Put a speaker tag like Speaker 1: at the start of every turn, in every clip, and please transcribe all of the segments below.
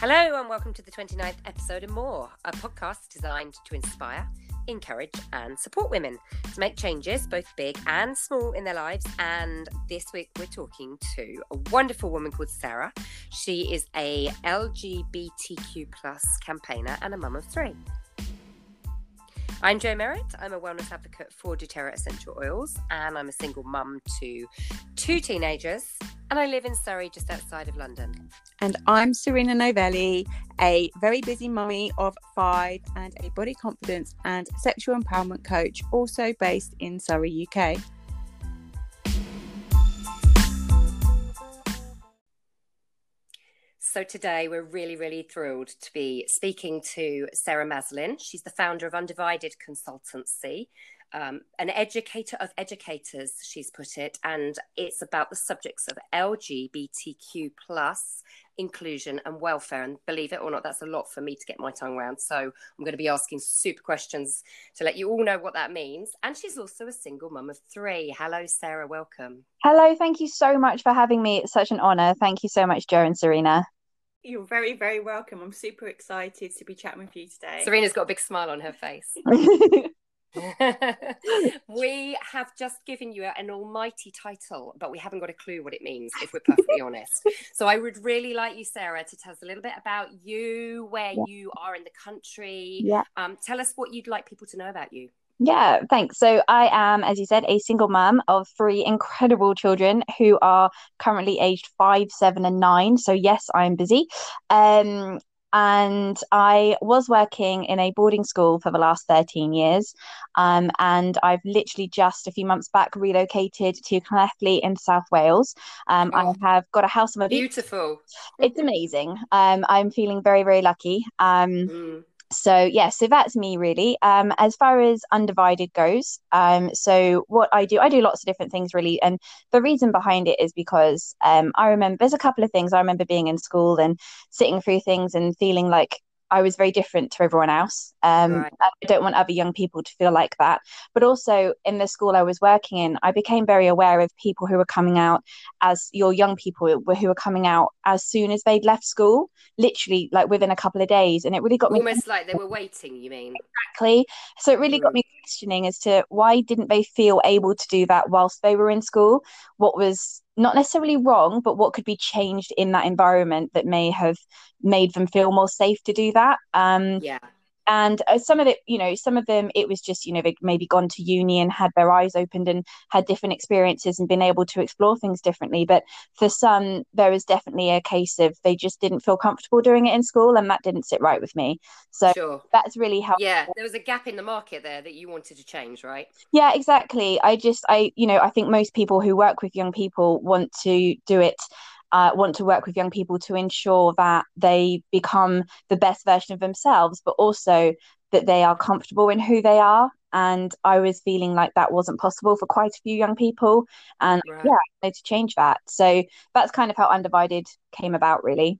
Speaker 1: Hello, and welcome to the 29th episode of more, a podcast designed to inspire, encourage, and support women to make changes, both big and small, in their lives. And this week, we're talking to a wonderful woman called Sarah. She is a LGBTQ plus campaigner and a mum of three. I'm Jo Merritt. I'm a wellness advocate for doTERRA essential oils, and I'm a single mum to two teenagers, and I live in Surrey, just outside of London.
Speaker 2: And I'm Serena Novelli, a very busy mummy of five and a body confidence and sexual empowerment coach, also based in Surrey, UK.
Speaker 1: So today we're really, really thrilled to be speaking to Sarah Maslin. She's the founder of Undivided Consultancy, um, an educator of educators, she's put it, and it's about the subjects of LGBTQ plus inclusion and welfare. And believe it or not, that's a lot for me to get my tongue around. So I'm going to be asking super questions to let you all know what that means. And she's also a single mum of three. Hello, Sarah. Welcome.
Speaker 2: Hello. Thank you so much for having me. It's such an honor. Thank you so much, Jo and Serena.
Speaker 3: You're very, very welcome. I'm super excited to be chatting with you today.
Speaker 1: Serena's got a big smile on her face. we have just given you an almighty title, but we haven't got a clue what it means, if we're perfectly honest. So I would really like you, Sarah, to tell us a little bit about you, where yeah. you are in the country.
Speaker 2: Yeah.
Speaker 1: Um, tell us what you'd like people to know about you.
Speaker 2: Yeah, thanks. So I am, as you said, a single mum of three incredible children who are currently aged five, seven, and nine. So yes, I'm busy. Um, and I was working in a boarding school for the last 13 years. Um, and I've literally just a few months back relocated to Llanelli in South Wales. Um, oh, I have got a house on my
Speaker 1: beautiful.
Speaker 2: It's amazing. Um, I'm feeling very, very lucky. Um, mm so yeah so that's me really. Um as far as undivided goes um so what i do i do lots of different things really and the reason behind it is because um i remember there's a couple of things i remember being in school and sitting through things and feeling like I was very different to everyone else. Um, right. I don't want other young people to feel like that. But also in the school I was working in, I became very aware of people who were coming out as your young people who were coming out as soon as they'd left school, literally like within a couple of days. And it really got me.
Speaker 1: Almost like they were waiting, you mean?
Speaker 2: Exactly. So it really mm. got me questioning as to why didn't they feel able to do that whilst they were in school? What was not necessarily wrong, but what could be changed in that environment that may have made them feel more safe to do that. Um,
Speaker 1: yeah
Speaker 2: and uh, some of it you know some of them it was just you know they maybe gone to uni and had their eyes opened and had different experiences and been able to explore things differently. But for some there was definitely a case of they just didn't feel comfortable doing it in school and that didn't sit right with me. So
Speaker 1: sure.
Speaker 2: that's really how
Speaker 1: yeah there was a gap in the market there that you wanted to change right?
Speaker 2: Yeah exactly. I just i you know i think most people who work with young people want to do it uh, want to work with young people to ensure that they become the best version of themselves, but also that they are comfortable in who they are. And I was feeling like that wasn't possible for quite a few young people. And right. yeah, I wanted to change that. So that's kind of how Undivided came about, really.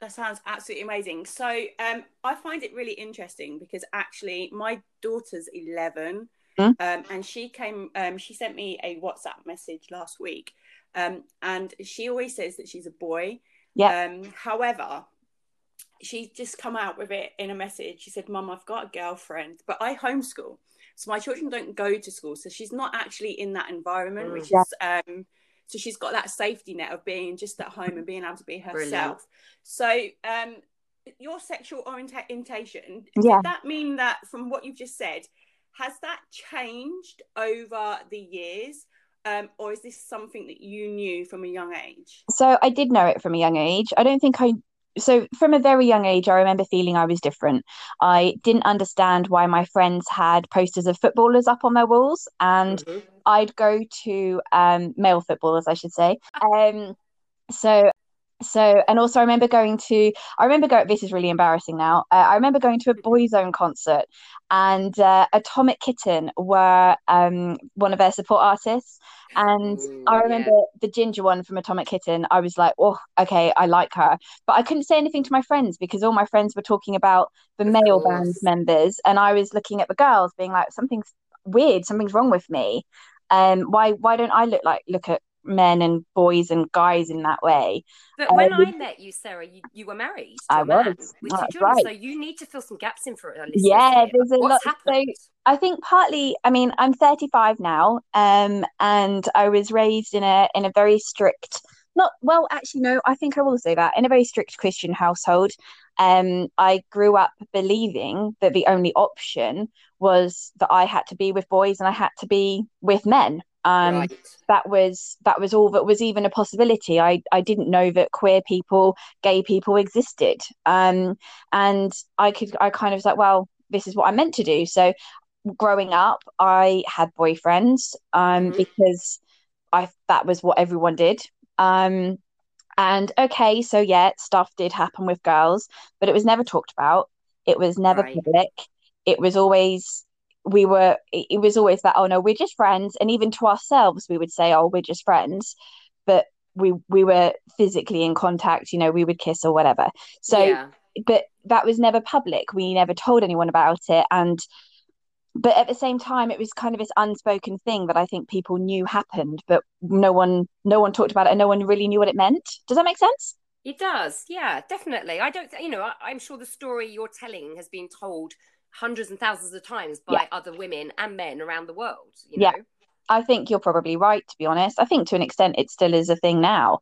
Speaker 3: That sounds absolutely amazing. So um, I find it really interesting because actually my daughter's 11 mm. um, and she came, um, she sent me a WhatsApp message last week um, and she always says that she's a boy.
Speaker 2: Yeah.
Speaker 3: Um, however, she's just come out with it in a message. She said, Mum, I've got a girlfriend, but I homeschool. So my children don't go to school. So she's not actually in that environment, which yeah. is um so she's got that safety net of being just at home and being able to be herself. Brilliant. So um your sexual orientation, yeah. that mean that from what you've just said, has that changed over the years? Um, or is this something that you knew from a young age?
Speaker 2: So I did know it from a young age. I don't think I so from a very young age i remember feeling i was different i didn't understand why my friends had posters of footballers up on their walls and mm-hmm. i'd go to um, male footballers i should say um, so so and also i remember going to i remember going this is really embarrassing now uh, i remember going to a boyzone concert and uh, atomic kitten were um, one of their support artists and Ooh, i remember yeah. the ginger one from atomic kitten i was like oh okay i like her but i couldn't say anything to my friends because all my friends were talking about the of male course. band members and i was looking at the girls being like something's weird something's wrong with me um why why don't i look like look at men and boys and guys in that way.
Speaker 1: But when um, I met you, Sarah, you, you were married. I was. with children, right. so you need to fill some gaps in for it.
Speaker 2: Yeah, there's a What's lot. Happened? So I think partly, I mean, I'm 35 now, um, and I was raised in a in a very strict not well actually no i think i will say that in a very strict christian household um i grew up believing that the only option was that i had to be with boys and i had to be with men um right. that was that was all that was even a possibility i i didn't know that queer people gay people existed um and i could i kind of was like well this is what i'm meant to do so growing up i had boyfriends um mm-hmm. because I that was what everyone did. Um, and okay, so yeah, stuff did happen with girls, but it was never talked about. It was never right. public. It was always we were it was always that oh no we're just friends. And even to ourselves we would say oh we're just friends. But we we were physically in contact you know we would kiss or whatever. So yeah. but that was never public. We never told anyone about it. And but at the same time it was kind of this unspoken thing that i think people knew happened but no one no one talked about it and no one really knew what it meant. Does that make sense?
Speaker 1: It does. Yeah definitely. I don't you know I, am sure the story you're telling has been told hundreds and thousands of times by yeah. other women and men around the world you know? yeah
Speaker 2: I think you're probably right, to be honest. I think to an extent it still is a thing now.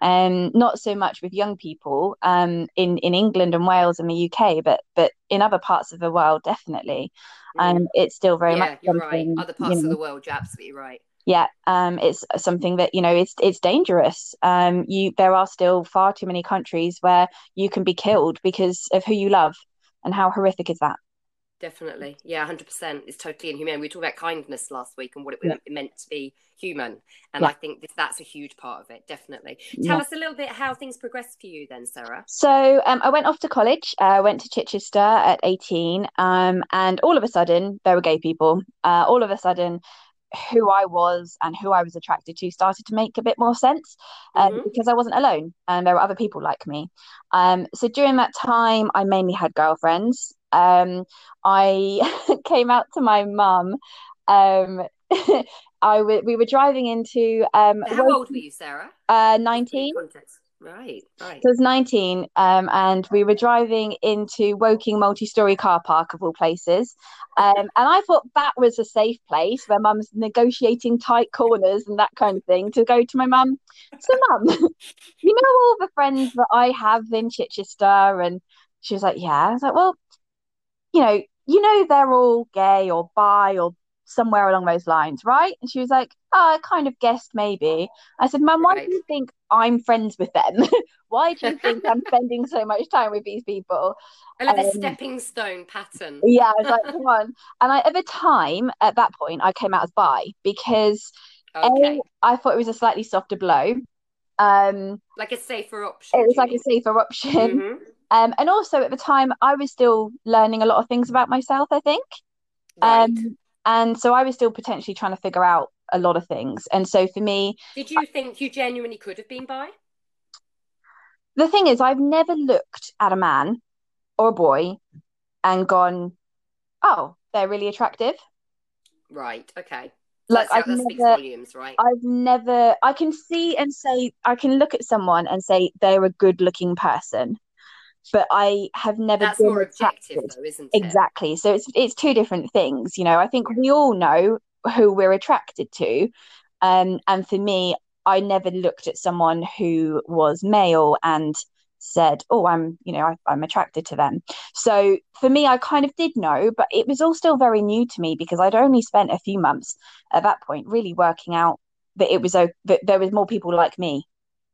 Speaker 2: Um, not so much with young people um, in, in England and Wales and the UK, but but in other parts of the world, definitely. And um, it's still very
Speaker 1: yeah,
Speaker 2: much
Speaker 1: you're right. Other parts you know, of the world, you're absolutely right.
Speaker 2: Yeah, um, it's something that you know it's it's dangerous. Um, you there are still far too many countries where you can be killed because of who you love, and how horrific is that?
Speaker 1: Definitely. Yeah, 100%. It's totally inhumane. We talked about kindness last week and what it, yeah. meant to be human. And yeah. I think this, that's a huge part of it, definitely. Tell yeah. us a little bit how things progressed for you then, Sarah.
Speaker 2: So um, I went off to college. I uh, went to Chichester at 18. Um, and all of a sudden, there were gay people. Uh, all of a sudden, who I was and who I was attracted to started to make a bit more sense um, mm-hmm. because I wasn't alone and there were other people like me. Um, so during that time, I mainly had girlfriends um, I came out to my mum. Um, I w- we were driving into. Um,
Speaker 1: How old were you, Sarah?
Speaker 2: Uh, 19.
Speaker 1: Right, right.
Speaker 2: So I was 19, um, and we were driving into Woking multi-story car park of all places, um, and I thought that was a safe place where mum's negotiating tight corners and that kind of thing to go to my mum. So, mum, you know all the friends that I have in Chichester, and she was like, "Yeah." I was like, "Well, you know, you know they're all gay or bi or somewhere along those lines, right? And she was like, oh, I kind of guessed maybe. I said, Mum, why right. do you think I'm friends with them? why do you think I'm spending so much time with these people?
Speaker 1: I love um, the stepping stone pattern.
Speaker 2: yeah, I was like, come on. And I, at the time, at that point, I came out as bi because okay. A, I thought it was a slightly softer blow. Um,
Speaker 1: like a safer option.
Speaker 2: It was like mean? a safer option. Mm-hmm. Um, and also at the time, I was still learning a lot of things about myself, I think. Right. Um, and so I was still potentially trying to figure out a lot of things. And so for me.
Speaker 1: Did you I, think you genuinely could have been bi?
Speaker 2: The thing is, I've never looked at a man or a boy and gone, oh, they're really attractive.
Speaker 1: Right. Okay.
Speaker 2: like I've never, volumes, right? I've never. I can see and say I can look at someone and say they're a good-looking person, but I have never
Speaker 1: That's
Speaker 2: been
Speaker 1: more objective, though, isn't
Speaker 2: it? Exactly. So it's it's two different things. You know, I think we all know who we're attracted to, um, and for me, I never looked at someone who was male and said, "Oh, I'm, you know, I, I'm attracted to them." So for me, I kind of did know, but it was all still very new to me because I'd only spent a few months at that point really working out that it was that there was more people like me.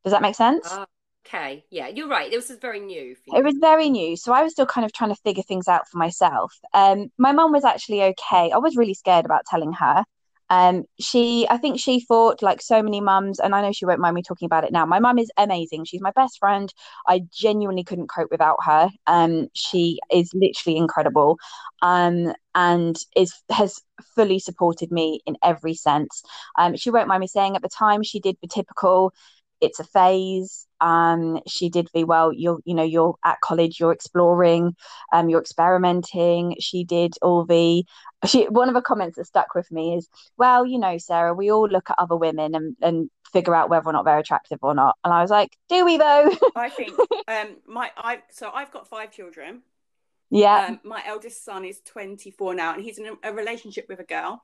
Speaker 2: Does that make sense?
Speaker 1: Oh, Okay, yeah, you're right. It was very new.
Speaker 2: It was very new, so I was still kind of trying to figure things out for myself. Um, my mum was actually okay. I was really scared about telling her. Um, she, I think she thought like so many mums, and I know she won't mind me talking about it now. My mum is amazing. She's my best friend. I genuinely couldn't cope without her. Um, she is literally incredible, um, and is has fully supported me in every sense. Um, she won't mind me saying at the time she did the typical it's a phase. Um, she did very well. You're, you know, you're at college, you're exploring, um, you're experimenting. She did all the. She one of the comments that stuck with me is, well, you know, Sarah, we all look at other women and and figure out whether or not they're attractive or not. And I was like, do we though?
Speaker 3: I think um my I so I've got five children.
Speaker 2: Yeah.
Speaker 3: Um, my eldest son is 24 now, and he's in a, a relationship with a girl.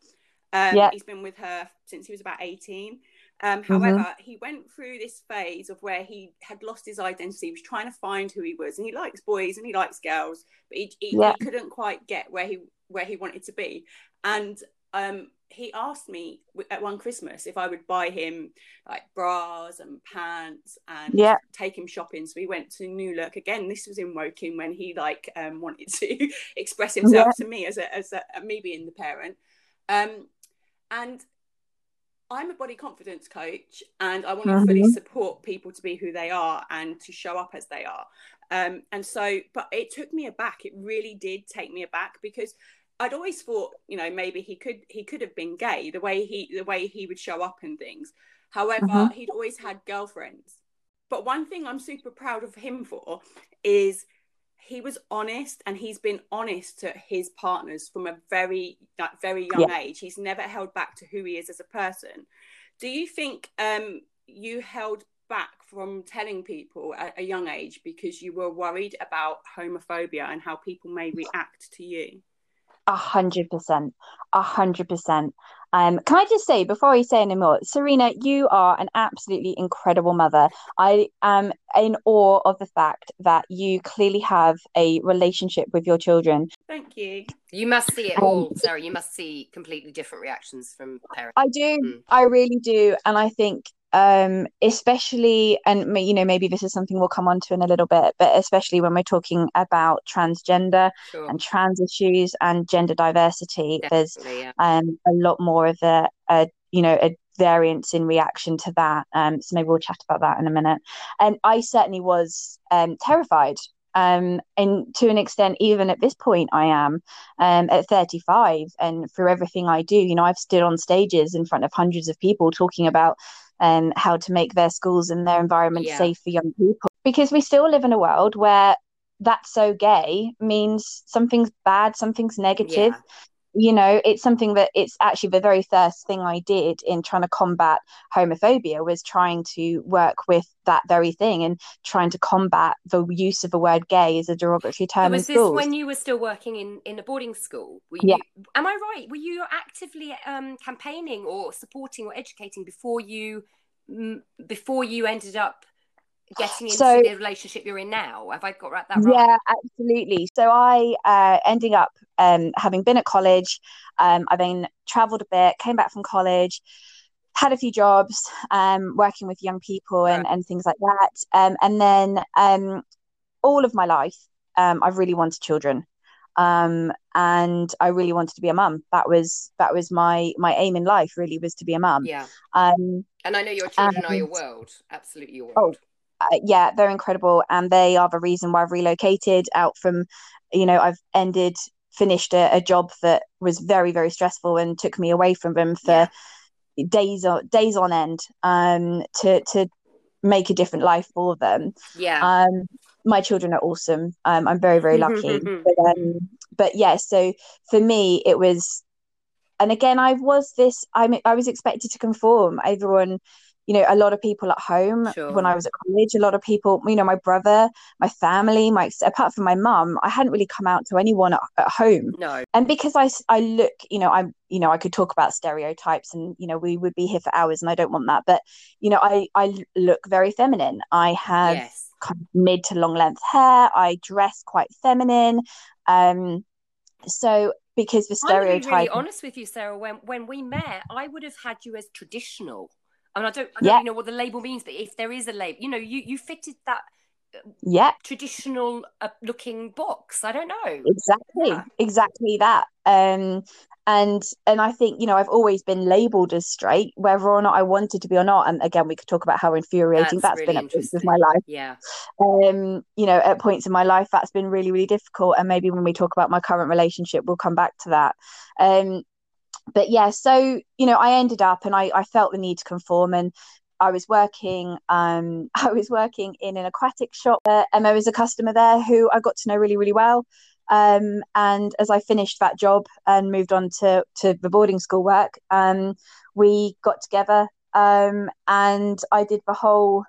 Speaker 3: Um,
Speaker 2: yeah.
Speaker 3: He's been with her since he was about 18. Um, however, mm-hmm. he went through this phase of where he had lost his identity. He was trying to find who he was, and he likes boys and he likes girls, but he, he, yeah. he couldn't quite get where he where he wanted to be. And um, he asked me at one Christmas if I would buy him like bras and pants and
Speaker 2: yeah.
Speaker 3: take him shopping. So we went to New Look again. This was in Woking when he like um, wanted to express himself yeah. to me as a as a, me being the parent. Um, and I'm a body confidence coach, and I want to mm-hmm. fully support people to be who they are and to show up as they are. Um, and so, but it took me aback. It really did take me aback because I'd always thought, you know, maybe he could he could have been gay the way he the way he would show up and things. However, mm-hmm. he'd always had girlfriends. But one thing I'm super proud of him for is he was honest and he's been honest to his partners from a very that very young yeah. age. He's never held back to who he is as a person. Do you think um you held back from telling people at a young age because you were worried about homophobia and how people may react to you?
Speaker 2: A hundred percent, a hundred percent. Um, can I just say before I say any more, Serena, you are an absolutely incredible mother. I am in awe of the fact that you clearly have a relationship with your children.
Speaker 3: Thank you.
Speaker 1: You must see it all, Sarah. You must see completely different reactions from parents.
Speaker 2: I do. Mm. I really do, and I think um especially and you know maybe this is something we'll come on to in a little bit but especially when we're talking about transgender sure. and trans issues and gender diversity Definitely, there's yeah. um a lot more of a, a you know a variance in reaction to that um so maybe we'll chat about that in a minute and i certainly was um terrified um, and to an extent, even at this point, I am um, at 35, and for everything I do, you know, I've stood on stages in front of hundreds of people talking about um, how to make their schools and their environment yeah. safe for young people. Because we still live in a world where that's so gay means something's bad, something's negative. Yeah you know it's something that it's actually the very first thing i did in trying to combat homophobia was trying to work with that very thing and trying to combat the use of the word gay as a derogatory term
Speaker 1: was
Speaker 2: in schools.
Speaker 1: this when you were still working in in a boarding school were you, yeah. am i right were you actively um, campaigning or supporting or educating before you before you ended up getting into so, the relationship you're in now. Have I got that right?
Speaker 2: Yeah, absolutely. So I uh, ending up um, having been at college. Um, I then travelled a bit, came back from college, had a few jobs, um, working with young people and, right. and things like that. Um, and then um, all of my life, um, I've really wanted children. Um, and I really wanted to be a mum. That was that was my my aim in life. Really was to be a mum.
Speaker 1: Yeah. Um, and I know your children and, are your world. Absolutely your world. Oh,
Speaker 2: uh, yeah, they're incredible, and they are the reason why I've relocated out from, you know, I've ended finished a, a job that was very very stressful and took me away from them for yeah. days on days on end um to to make a different life for them.
Speaker 1: Yeah.
Speaker 2: Um my children are awesome. Um i'm very very lucky. But, um, but yeah so for me it was and again i was this i i was expected to conform. Everyone you know a lot of people at home sure. when i was at college a lot of people you know my brother my family my apart from my mum i hadn't really come out to anyone at, at home
Speaker 1: no
Speaker 2: and because i i look you know i'm you know i could talk about stereotypes and you know we would be here for hours and i don't want that but you know i i look very feminine i have yes. kind of mid to long length hair i dress quite feminine um so because the stereotype.
Speaker 1: I'm really honest with you, Sarah. When when we met, I would have had you as traditional. I mean, I don't, I don't yeah. know what the label means, but if there is a label, you know, you you fitted that uh,
Speaker 2: yeah.
Speaker 1: traditional uh, looking box. I don't know.
Speaker 2: Exactly. Yeah. exactly that. Um and and i think you know i've always been labeled as straight whether or not i wanted to be or not. And again we could talk about how infuriating that's, that's really been at points of my life.
Speaker 1: Yeah.
Speaker 2: Um you know at points in my life that's been really really difficult. And maybe when we talk about my current relationship we'll come back to that. Um but yeah, so you know, I ended up and I, I felt the need to conform and I was working um I was working in an aquatic shop uh, and there was a customer there who I got to know really, really well. Um, and as I finished that job and moved on to, to the boarding school work, um, we got together um, and I did the whole.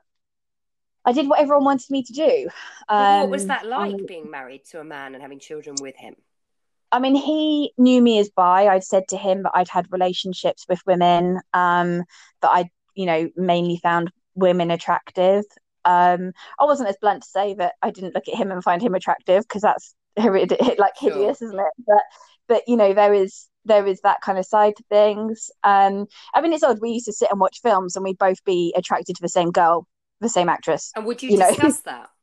Speaker 2: I did what everyone wanted me to do.
Speaker 1: Um, what was that
Speaker 2: Um,
Speaker 1: like
Speaker 2: I-
Speaker 1: being married to a man and having children with him?
Speaker 2: I mean, he knew me as bi. I'd said to him that I'd had relationships with women, um, that I, you know, mainly found women attractive. Um, I wasn't as blunt to say that I didn't look at him and find him attractive because that's hideous, like
Speaker 1: Sure.
Speaker 2: hideous, isn't it? But, but you know, there is there is that kind of side to things. Um, I mean, it's odd. We used to sit and watch films, and we'd both be attracted to the same girl, the same actress.
Speaker 1: And would you,
Speaker 2: You know.
Speaker 1: discuss that?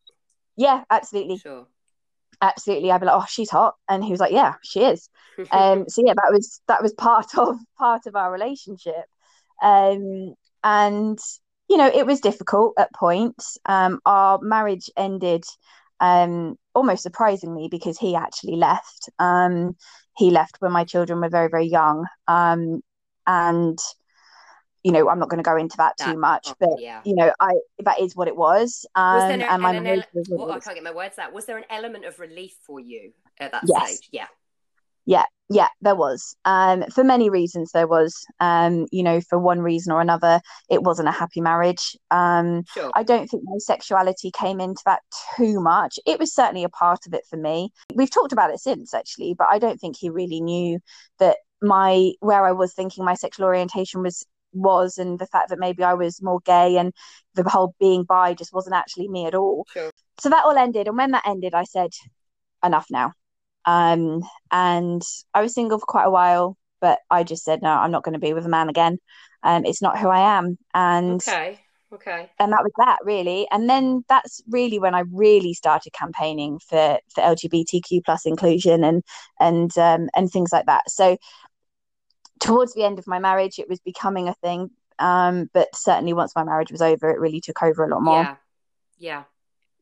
Speaker 2: Yeah, absolutely,
Speaker 1: Sure.
Speaker 2: Absolutely. I'd be like, "Oh, she's hot," and he was like, "Yeah, she is." um so yeah that was that was part of part of our relationship um and you know it was difficult at points um our marriage ended um almost surprisingly because he actually left um he left when my children were very very young um and you know i'm not going to go into that too much but
Speaker 1: yeah.
Speaker 2: you know i that is what it was um
Speaker 1: Was there no,
Speaker 2: and my
Speaker 1: an ele- well, I can't get my words out. Was there an element of relief for you at that
Speaker 2: Yes.
Speaker 1: stage? Yeah,
Speaker 2: yeah. yeah there was um for many reasons there was um you know for one reason or another it wasn't a happy marriage um
Speaker 1: Sure.
Speaker 2: i don't think my sexuality came into that too much it was certainly a part of it for me we've talked about it since actually but i don't think he really knew that my where i was thinking my sexual orientation was was and the fact that maybe i was more gay and the whole being bi just wasn't actually me at all
Speaker 1: Sure.
Speaker 2: so that all ended and when that ended i said enough now um and i was single for quite a while but i just said no i'm not going to be with a man again um it's not who i am and
Speaker 1: Okay. Okay.
Speaker 2: and that was that really and then that's really when i really started campaigning for for lgbtq plus inclusion and and um and things like that so towards the end of my marriage it was becoming a thing um but certainly once my marriage was over it really took over a lot more
Speaker 1: Yeah. Yeah.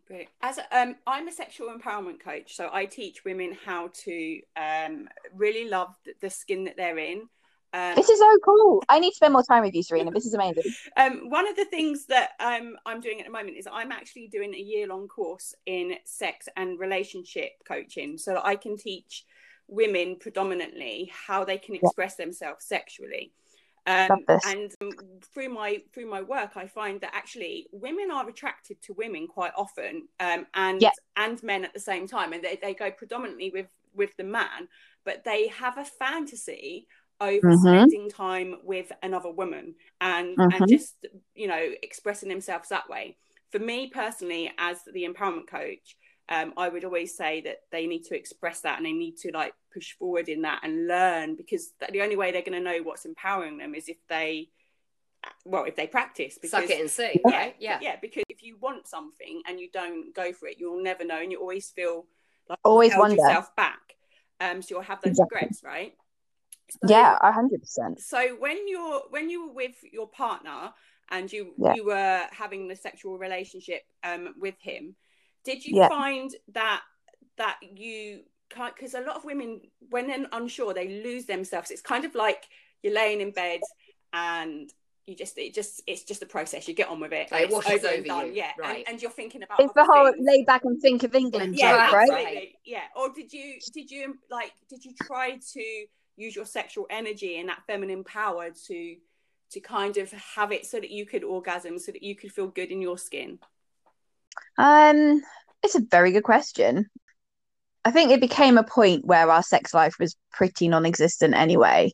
Speaker 3: Brilliant. As um, I'm a sexual empowerment coach, so I teach women how to um, really love the, the skin that they're in. Um,
Speaker 2: this is so cool i need to spend more time with you serena this is amazing
Speaker 3: um, one of the things that um, I'm doing at the moment is I'm actually doing a year long course in sex and relationship coaching so that I can teach women predominantly how they can express themselves sexually. Um, and um, through my through my work, I find that actually women are attracted to women quite often, um, and
Speaker 2: Yeah.
Speaker 3: and men at the same time, and they, they go predominantly with with the man, but they have a fantasy over
Speaker 2: Mhm.
Speaker 3: spending time with another woman and
Speaker 2: Mhm.
Speaker 3: and just you know expressing themselves that way for me personally as the empowerment coach um, i would always say that they need to express that and they need to like push forward in that and learn because the only way they're going to know what's empowering them is if they well if they practice because
Speaker 1: Suck it and see,
Speaker 3: yeah,
Speaker 1: right? Yeah.
Speaker 3: yeah because if you want something and you don't go for it you'll never know and you always feel like
Speaker 2: Always
Speaker 3: you've held
Speaker 2: wonder.
Speaker 3: yourself back um so you'll have those
Speaker 2: Exactly.
Speaker 3: regrets right So-
Speaker 2: yeah a hundred percent
Speaker 3: so when you're when you were with your partner and you
Speaker 2: Yeah.
Speaker 3: you were having the sexual relationship um with him did you
Speaker 2: Yeah.
Speaker 3: find that that you can't because a lot of women when they're unsure they lose themselves. It's kind of like you're laying in bed and you just it just it's just a process. You get on with it.
Speaker 1: Like, it washes
Speaker 3: and
Speaker 1: over
Speaker 3: done.
Speaker 1: you,
Speaker 3: yeah
Speaker 1: right.
Speaker 3: and, and you're thinking about
Speaker 2: it's the whole
Speaker 3: things.
Speaker 2: lay back and think of england
Speaker 3: yeah
Speaker 2: joke right.
Speaker 3: Yeah. Or did you did you like did you try to use your sexual energy and that feminine power to to kind of have it so that you could orgasm so that you could feel good in your skin
Speaker 2: Um, it's a very good question. I think it became a point where our sex life was pretty non-existent anyway.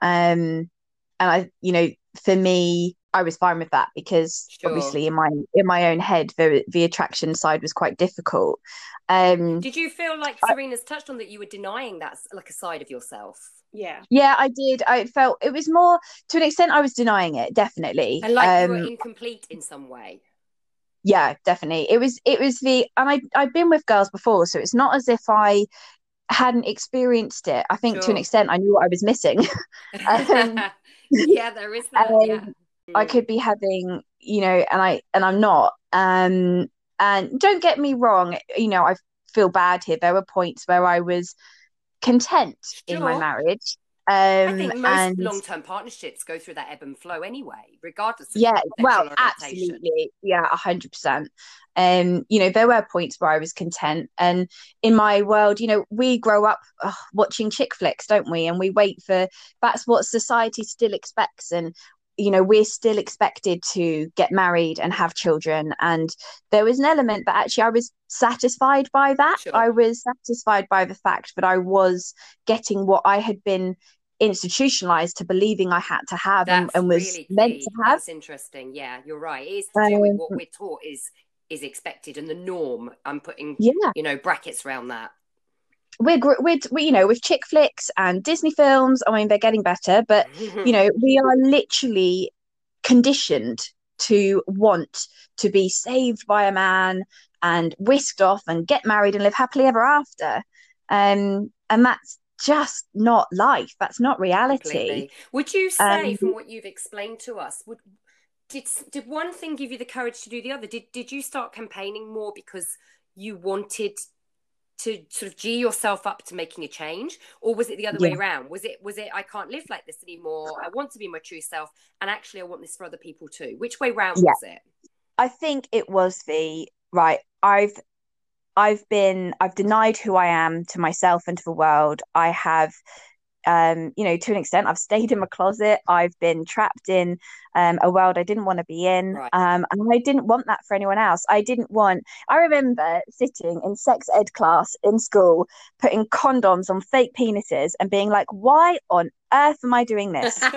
Speaker 2: Um, and I, you know, for me, I was fine with that because
Speaker 1: Sure.
Speaker 2: obviously in my in my own head, the the attraction side was quite difficult. Um,
Speaker 1: Did you feel like
Speaker 2: I-
Speaker 1: Serena's touched on that you were denying that like a side of yourself?
Speaker 3: yeah
Speaker 2: yeah, I did. I felt it was more to an extent I was denying it, definitely.
Speaker 1: And like you
Speaker 2: Um,
Speaker 1: were incomplete in some way.
Speaker 2: Yeah definitely. It was it was the and i i've been with girls before so it's not as if i hadn't experienced it. I think to an extent i knew what i was missing. Um,
Speaker 1: yeah, there is that.
Speaker 2: um,
Speaker 1: yeah.
Speaker 2: i could be having you know and i and i'm not. Um and don't get me wrong you know i feel bad here. There were points where i was content in my marriage
Speaker 1: I think most
Speaker 2: and
Speaker 1: long-term partnerships go through that ebb and flow anyway, regardless of
Speaker 2: yeah well absolutely. Yeah a hundred percent. Um you know there were points where i was content and in my world you know we grow up watching chick flicks don't we? And we wait for that's what society still expects and you know we're still expected to get married and have children and there was an element that actually i was satisfied by that
Speaker 1: Sure.
Speaker 2: i was satisfied by the fact that i was getting what i had been institutionalized to believing i had to have and, and was
Speaker 1: really
Speaker 2: meant to have
Speaker 1: That's interesting. Yeah, you're right. It is with what
Speaker 2: Um,
Speaker 1: we're taught is is expected and the norm. I'm putting
Speaker 2: yeah
Speaker 1: you know brackets around that.
Speaker 2: We're we're we, you know with chick flicks and disney films i mean they're getting better but you know we are literally conditioned to want to be saved by a man and whisked off and get married and live happily ever after um and that's just not life that's not reality
Speaker 1: Completely. Would you say,
Speaker 2: Um,
Speaker 1: from what you've explained to us, would did did one thing give you the courage to do the other? Did did you start campaigning more because you wanted to sort of g yourself up to making a change, or was it the other way around? Was it was it I can't live like this anymore? I want to be my true self, and actually I want this for other people too. Which way round
Speaker 2: Yeah.
Speaker 1: was it?
Speaker 2: I think it was the right. I've I've been I've denied who I am to myself and to the world. I have um you know to an extent I've stayed in my closet. I've been trapped in um a world I didn't want to be in.
Speaker 1: Right.
Speaker 2: Um and I didn't want that for anyone else. I didn't want I remember sitting in sex ed class in school putting condoms on fake penises and being like why on earth am I doing this?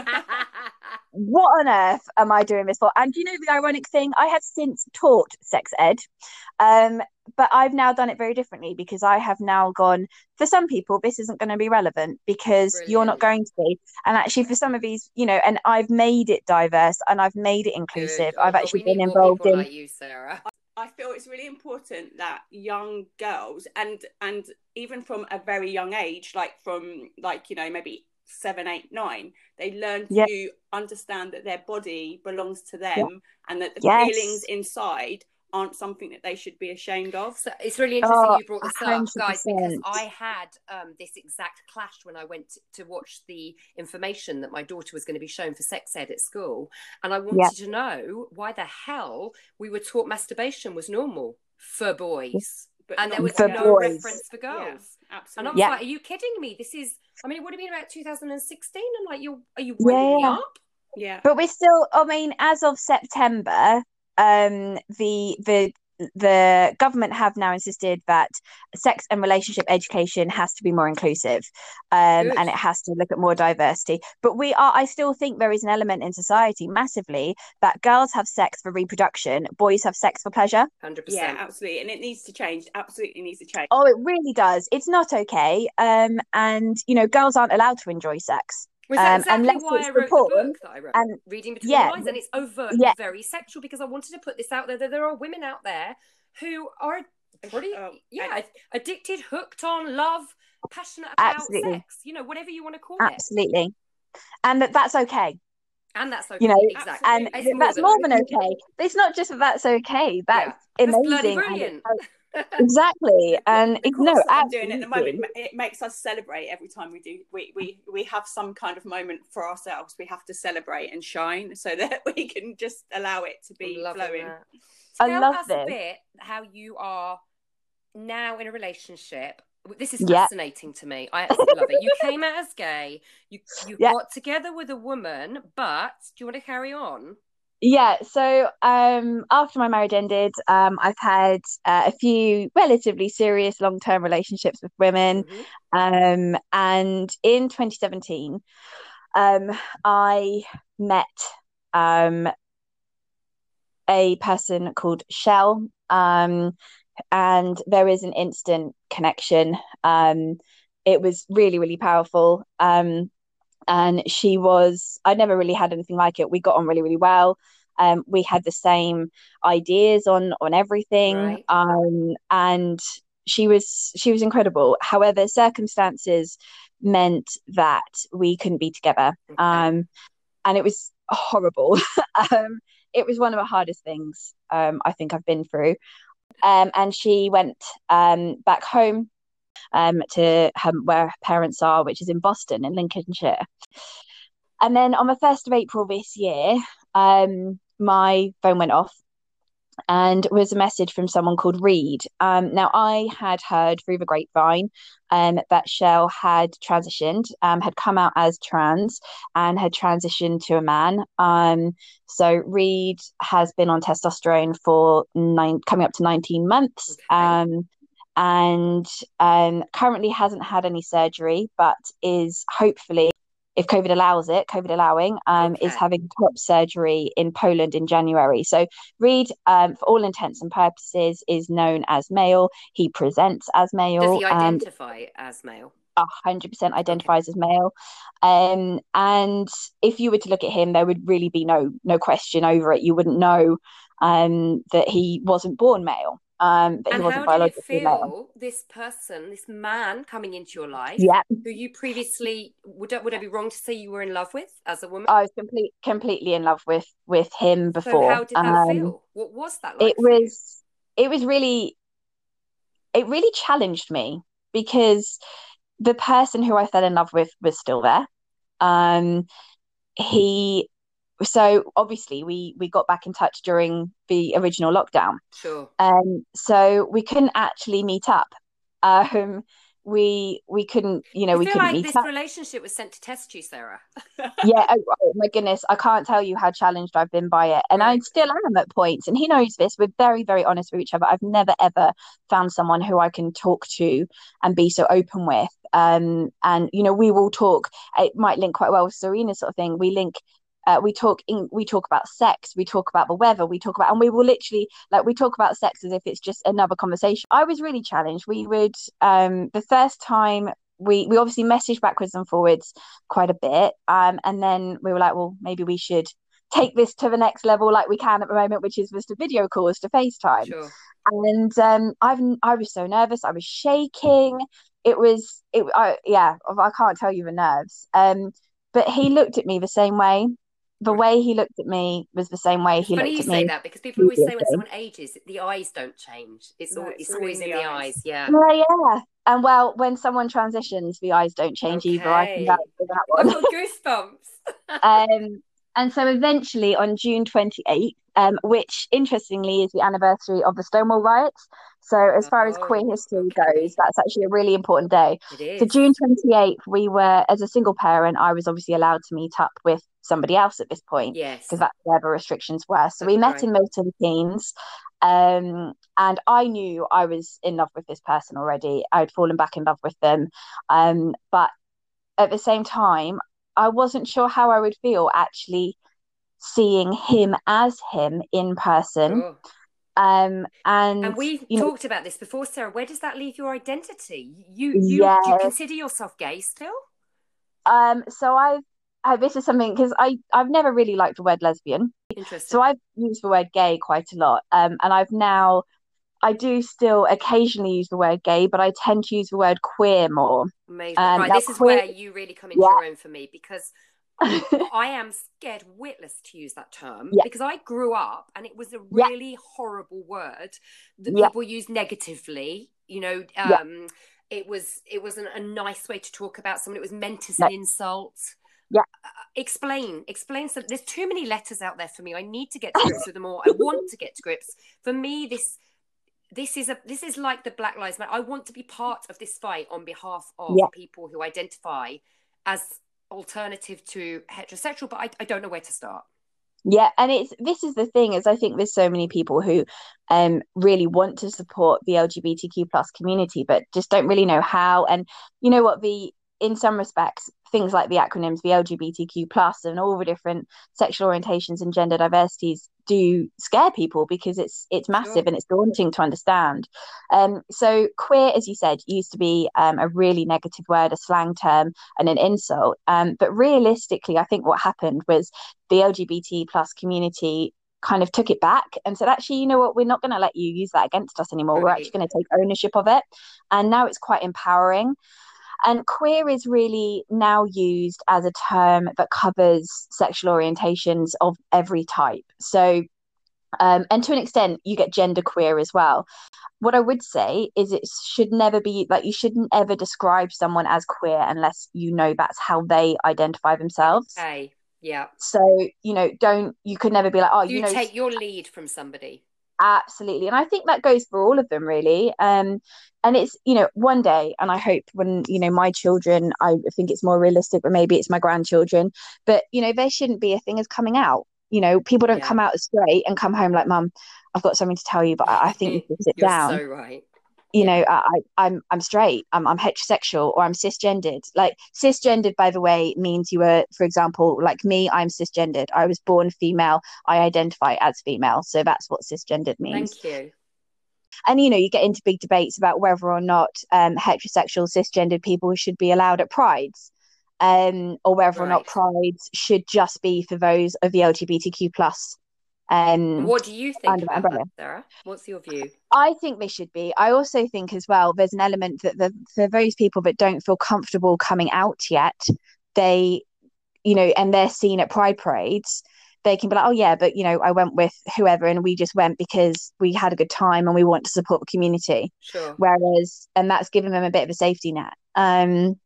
Speaker 2: what on earth am I doing this for? And you know the ironic thing? I have since taught sex ed, um, but I've now done it very differently because I have now gone, for some people, this isn't going to be relevant because you're not going to be. And actually, for some of these, you know, and I've made it diverse and I've made it inclusive.
Speaker 1: Good.
Speaker 2: I've
Speaker 1: God,
Speaker 2: actually been involved in.
Speaker 1: like you, Sarah.
Speaker 3: I feel it's really important that young girls and and even from a very young age, like from like you know maybe seven, eight, nine, they learn
Speaker 2: Yeah.
Speaker 3: to understand that their body belongs to them and that the
Speaker 2: Yes.
Speaker 3: feelings inside aren't something that they should be ashamed of.
Speaker 1: So it's really interesting
Speaker 2: Oh,
Speaker 1: you brought this up, guys, because I had um, this exact clash when I went to watch the information that my daughter was going to be shown for sex ed at school, and I wanted
Speaker 2: Yeah.
Speaker 1: to know why the hell we were taught masturbation was normal for boys,
Speaker 3: But
Speaker 1: and there was
Speaker 2: For
Speaker 1: no
Speaker 2: boys.
Speaker 1: reference for
Speaker 3: Yeah,
Speaker 1: girls. And I
Speaker 3: absolutely.
Speaker 1: was
Speaker 2: Yeah.
Speaker 1: like, "Are you kidding me? This is." I mean, it would have been about 2016. I'm like, "You are are you winding me
Speaker 2: Yeah.
Speaker 1: up?"
Speaker 3: Yeah.
Speaker 2: But we're still, I mean, as of September, um, the the the government have now insisted that sex and relationship education has to be more inclusive um, and it has to look at more diversity but we are i still think there is an element in society massively that girls have sex for reproduction boys have sex for pleasure
Speaker 1: 100
Speaker 3: Yeah,
Speaker 1: percent.
Speaker 3: absolutely. And it needs to change. Absolutely needs to change.
Speaker 2: oh it really does it's not okay um, and you know girls aren't allowed to enjoy sex
Speaker 1: Was that
Speaker 2: Um,
Speaker 1: exactly
Speaker 2: unless
Speaker 1: why I wrote
Speaker 2: for
Speaker 1: the book that I wrote,
Speaker 2: and-
Speaker 1: reading between
Speaker 2: yeah,
Speaker 1: the lines, and it's overt,
Speaker 2: yeah.
Speaker 1: very sexual because I wanted to put this out there that there are women out there who are pretty,
Speaker 3: Oh,
Speaker 1: yeah, addicted, hooked on, love, passionate about
Speaker 2: Absolutely.
Speaker 1: sex. You know, whatever you want to call it.
Speaker 2: absolutely and that that's okay
Speaker 1: and that's okay.
Speaker 2: You know,
Speaker 1: exactly,
Speaker 2: and
Speaker 3: It's
Speaker 1: It's
Speaker 2: that's
Speaker 1: than
Speaker 2: more than okay. It's not just that that's okay. That's
Speaker 1: That's
Speaker 2: amazing.
Speaker 1: bloody
Speaker 2: and
Speaker 1: brilliant.
Speaker 2: It's- exactly. And
Speaker 3: the
Speaker 2: it, no,
Speaker 3: course that I'm doing at the moment, it makes us celebrate every time we do. We, we we have some kind of moment for ourselves. We have to celebrate and shine so that we can just allow it to be flowing.
Speaker 1: that.
Speaker 2: I love
Speaker 1: us
Speaker 2: this.
Speaker 1: a bit how you are now in a relationship. This is
Speaker 2: Yeah.
Speaker 1: fascinating to me. I absolutely love it. You came out as gay. You you
Speaker 2: Yeah.
Speaker 1: got together with a woman, but do you want to carry on?
Speaker 2: Yeah, so um, after my marriage ended, um, I've had uh, a few relatively serious long-term relationships with women.
Speaker 1: Mhm.
Speaker 2: Um, and in 2017, um, I met um, a person called Shell. Um, and there is an instant connection. Um, it was really, really powerful. Um, and she was, I never really had anything like it. We got on really, really well. Um, we had the same ideas on on everything.
Speaker 1: Right.
Speaker 2: Um, and she was she was incredible. However, circumstances meant that we couldn't be together.
Speaker 1: Okay.
Speaker 2: Um, and it was horrible. um, it was one of the hardest things um, I think I've been through. Um, and she went um, back home um, to her, where her parents are, which is in Boston, in Lincolnshire. And then on the 1st of April this year, um, my phone went off. and was a message from someone called Reed. Um, now, I had heard through the grapevine um, that Shell had transitioned, um, had come out as trans, and had transitioned to a man. Um, so Reed has been on testosterone for nine, coming up to 19 months. Okay. And um, currently hasn't had any surgery, but is hopefully if COVID allows it, COVID allowing, um, okay. is having top surgery in Poland in January. So Reed, um, for all intents and purposes, is known as male. He presents as male.
Speaker 1: Does he identify as male?
Speaker 2: hundred percent identifies as male. Um, and if you were to look at him, there would really be no no question over it. You wouldn't know um, that he wasn't born male um
Speaker 1: and how did it feel male. this person this man coming into your life
Speaker 2: yeah
Speaker 1: who you previously would would I be wrong to say you were in love with as a woman
Speaker 2: i was complete, completely in love with with him before so
Speaker 1: how did that um, feel what was that like
Speaker 2: it was you? it was really it really challenged me because the person who i fell in love with was still there um he so obviously we we got back in touch during the original lockdown.
Speaker 1: Sure.
Speaker 2: Um so we couldn't actually meet up. Um we we couldn't you know
Speaker 1: I
Speaker 2: we couldn't
Speaker 1: like
Speaker 2: meet
Speaker 1: this
Speaker 2: up.
Speaker 1: relationship was sent to test you sarah.
Speaker 2: Yeah oh, oh, my goodness i can't tell you how challenged i've been by it. And right. i still am at points and he knows this we're very very honest with each other. I've never ever found someone who i can talk to and be so open with. Um and you know we will talk it might link quite well with serena sort of thing. We link uh, we talk in, we talk about sex we talk about the weather we talk about and we will literally like we talk about sex as if it's just another conversation. I was really challenged. We would um the first time we we obviously messaged backwards and forwards quite a bit um and then we were like well maybe we should take this to the next level like we can at the moment which is just a video calls to facetime.
Speaker 1: Sure.
Speaker 2: and um i've i was so nervous. I was shaking. It was it I, yeah i can't tell you the nerves. Um but he looked at me the same way the way he looked at me was the same way he
Speaker 1: Funny
Speaker 2: looked
Speaker 1: at
Speaker 2: me.
Speaker 1: Funny you say that because people always say when someone ages, the eyes don't change. It's, no, all, it's, it's always in the eyes. eyes. Yeah.
Speaker 2: Yeah, yeah. And well, when someone transitions, the eyes don't change okay. either. I can vouch for that one.
Speaker 1: I've got
Speaker 2: goosebumps. um, and so eventually on June 28th, um, which interestingly is the anniversary of the Stonewall riots. So as far as queer oh, history okay. goes, that's actually a really important day.
Speaker 1: It is.
Speaker 2: So June 28th, we were, as a single parent, I was obviously allowed to meet up with somebody else at this point.
Speaker 1: Yes.
Speaker 2: Because that's where the restrictions were. So we met right. in Milton Keynes. Um, and I knew I was in love with this person already. I'd fallen back in love with them. Um, but at the same time, I wasn't sure how I would feel actually seeing him as him in person. Sure. Um, and
Speaker 1: and we've talked know, about this before, Sarah. Where does that leave your identity? You you do you consider yourself gay still?
Speaker 2: Um, so I've I, this is something because I I've never really liked the word lesbian.
Speaker 1: Interesting.
Speaker 2: So I've used the word gay quite a lot, um, and I've now I do still occasionally use the word gay, but I tend to use the word queer more.
Speaker 1: Amazing. Um, right, this is queer... where you really come into yeah. your own for me because I am scared witless to use that term yeah. because I grew up and it was a really yeah. horrible word that people use negatively. You know, um, it was it wasn't a nice way to talk about someone. It was meant as an insult.
Speaker 2: Yeah.
Speaker 1: Uh, explain, explain. So there's too many letters out there for me. I need to get to grips with them all. I want to get to grips. For me, this this is a this is like the Black Lives Matter. I want to be part of this fight on behalf of yeah. people who identify as alternative to heterosexual, but I, I don't know where to start.
Speaker 2: Yeah, and it's this is the thing is I think there's so many people who um really want to support the LGBTQ plus community, but just don't really know how. And you know what the in some respects things like the acronyms the lgbtq plus and all the different sexual orientations and gender diversities do scare people because it's it's massive sure. and it's daunting to understand. Um so queer as you said used to be um, a really negative word a slang term and an insult. Um but realistically i think what happened was the lgbt plus community kind of took it back and said actually you know what? We're not going to let you use that against us anymore. Right. we're actually going to take ownership of it. And now it's quite empowering and queer is really now used as a term that covers sexual orientations of every type. So, um, and to an extent, you get gender queer as well. What I would say is it should never be like you shouldn't ever describe someone as queer unless you know that's how they identify themselves.
Speaker 1: Okay. Yeah.
Speaker 2: So, you know, don't you could never be like, oh,
Speaker 1: you,
Speaker 2: you know,
Speaker 1: take your lead from somebody.
Speaker 2: Absolutely. And i think that goes for all of them really. Um and it's you know one day and i hope when you know my children i think it's more realistic but maybe it's my grandchildren but you know there shouldn't be a thing as coming out. You know people don't yeah. come out straight and come home like mum i've got something to tell you but i, I think you should sit
Speaker 1: You're
Speaker 2: down.
Speaker 1: so right
Speaker 2: you know I, i'm i'm straight I'm, I'm heterosexual or i'm cisgendered. Like cisgendered by the way means you were for example like me i'm cisgendered. I was born female i identify as female. So that's what cisgendered means.
Speaker 1: Thank you.
Speaker 2: And you know you get into big debates about whether or not um, heterosexual cisgendered people should be allowed at prides um, or whether right. or not prides should just be for those of the lgbtq plus um,
Speaker 1: what do you think about that, Sarah? What's your view?
Speaker 2: I think they should be. I also think as well, there's an element that the, for those people that don't feel comfortable coming out yet, they, you know, and they're seen at pride parades, they can be like, oh yeah, but you know, I went with whoever, and we just went because we had a good time and we want to support the community.
Speaker 1: Sure.
Speaker 2: Whereas, and that's given them a bit of a safety net. Um,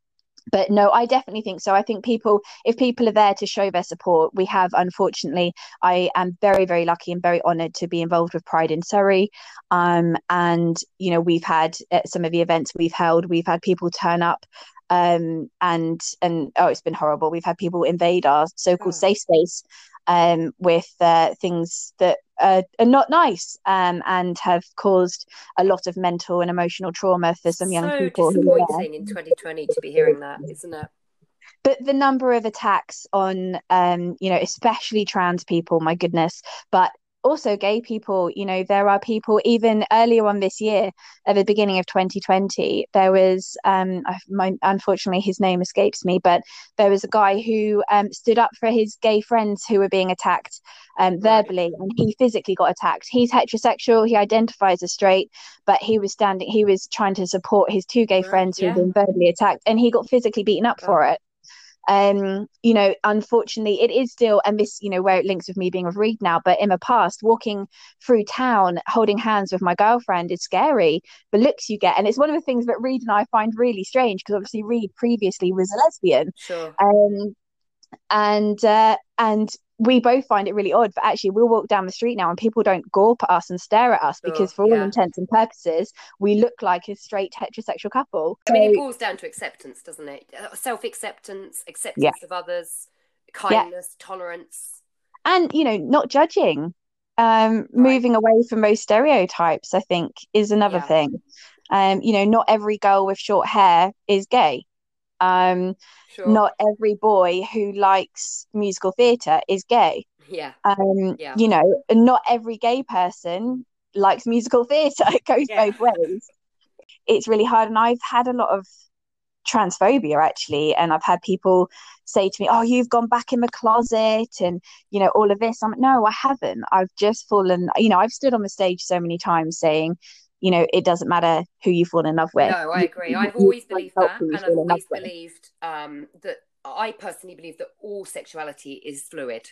Speaker 2: but no i definitely think so. I think people if people are there to show their support we have unfortunately i am very very lucky and very honored to be involved with pride in surrey. Um, and you know we've had at some of the events we've held we've had people turn up um, and and oh it's been horrible we've had people invade our so-called oh. safe space um, with uh, things that are, are not nice um, and have caused a lot of mental and emotional trauma for some young
Speaker 1: so
Speaker 2: people.
Speaker 1: disappointing in 2020 to be hearing that, isn't it?
Speaker 2: But the number of attacks on, um, you know, especially trans people, my goodness. But also gay people you know there are people even earlier on this year at the beginning of 2020 there was um my, unfortunately his name escapes me but there was a guy who um, stood up for his gay friends who were being attacked um, verbally and he physically got attacked. He's heterosexual he identifies as straight but he was standing he was trying to support his two gay friends who yeah. had been verbally attacked and he got physically beaten up for it um you know unfortunately it is still and this you know where it links with me being of Reed now but in the past walking through town holding hands with my girlfriend is scary. The looks you get and it's one of the things that Reed and i find really strange because obviously Reed previously was a lesbian.
Speaker 1: Sure.
Speaker 2: Um and uh and we both find it really odd, but actually we'll walk down the street now and people don't gawp at us and stare at us because for all yeah. intents and purposes, we look like a straight heterosexual couple.
Speaker 1: I mean, it boils down to acceptance, doesn't it? Uh, self-acceptance, acceptance yeah. of others, kindness, yeah. tolerance.
Speaker 2: And, you know, not judging. Um, right. moving away from those stereotypes, I think, is another thing. Um, you know, not every girl with short hair is gay. Um, sure. Not every boy who likes musical theatre is gay.
Speaker 1: Yeah.
Speaker 2: Um, yeah. You know, not every gay person likes musical theatre. It goes yeah. both ways. It's really hard. And I've had a lot of transphobia actually. And I've had people say to me, Oh, you've gone back in the closet and, you know, all of this. I'm like, No, I haven't. I've just fallen, you know, I've stood on the stage so many times saying, you know, it doesn't matter who you fall in love with.
Speaker 1: No, I agree. I've always believed that, and I've always believed um, that. I personally believe that all sexuality is fluid.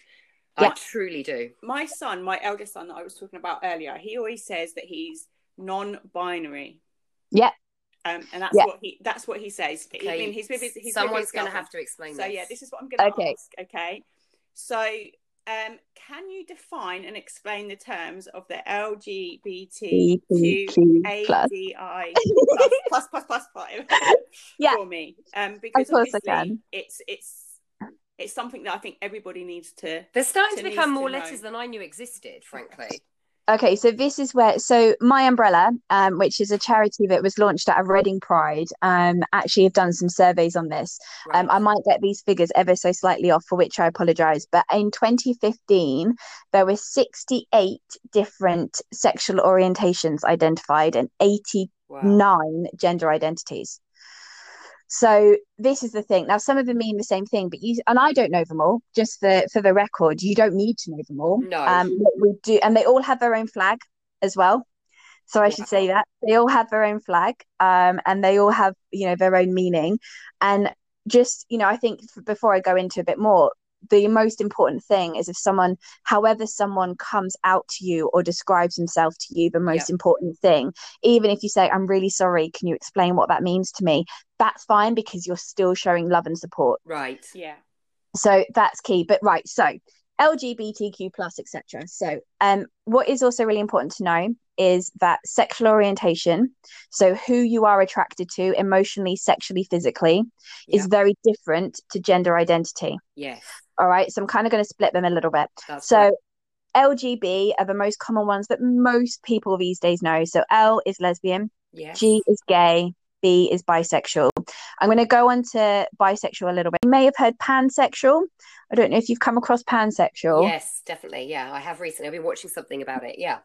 Speaker 1: Yeah. I truly do.
Speaker 3: My son, my eldest son that I was talking about earlier, he always says that he's non-binary.
Speaker 2: Yeah.
Speaker 3: Um, and that's yeah. what he that's what he says. Okay. I mean, he's with his, he's
Speaker 1: Someone's going to have to explain.
Speaker 3: So
Speaker 1: this.
Speaker 3: yeah, this is what I'm going to okay. ask. Okay. So um, can you define and explain the terms of the LGBTQADI plus plus plus five
Speaker 2: yeah.
Speaker 3: for me? Um, because
Speaker 2: of course I can.
Speaker 3: It's it's it's something that I think everybody needs to.
Speaker 1: They're starting to, to become more letters than I knew existed, frankly.
Speaker 2: Okay, so this is where so my umbrella, um, which is a charity that was launched at a Reading Pride, um, actually have done some surveys on this. Right. Um, I might get these figures ever so slightly off, for which I apologise. But in 2015, there were 68 different sexual orientations identified and 89 wow. gender identities. So this is the thing. Now, some of them mean the same thing, but you and I don't know them all. Just for for the record, you don't need to know them all.
Speaker 1: No,
Speaker 2: um, we do, and they all have their own flag as well. So I should say that they all have their own flag, um, and they all have you know their own meaning. And just you know, I think before I go into a bit more, the most important thing is if someone however someone comes out to you or describes himself to you the most yep. important thing even if you say i'm really sorry can you explain what that means to me that's fine because you're still showing love and support
Speaker 1: right
Speaker 3: yeah
Speaker 2: so that's key but right so LGBTQ plus, etc. So, um, what is also really important to know is that sexual orientation, so who you are attracted to emotionally, sexually, physically,
Speaker 1: Yeah.
Speaker 2: is very different to gender identity.
Speaker 1: Yes.
Speaker 2: All right, so I'm kind of going to split them a little bit.
Speaker 1: That's
Speaker 2: So,
Speaker 1: right.
Speaker 2: LGB are the most common ones that most people these days know. So, L is lesbian,
Speaker 1: yes.
Speaker 2: G is gay, B is bisexual. I'm going to go on to bisexual a little bit. You may have heard pansexual. I don't know if you've come across pansexual.
Speaker 1: Yes, definitely. Yeah, I have recently. I've been watching something about it. Yeah.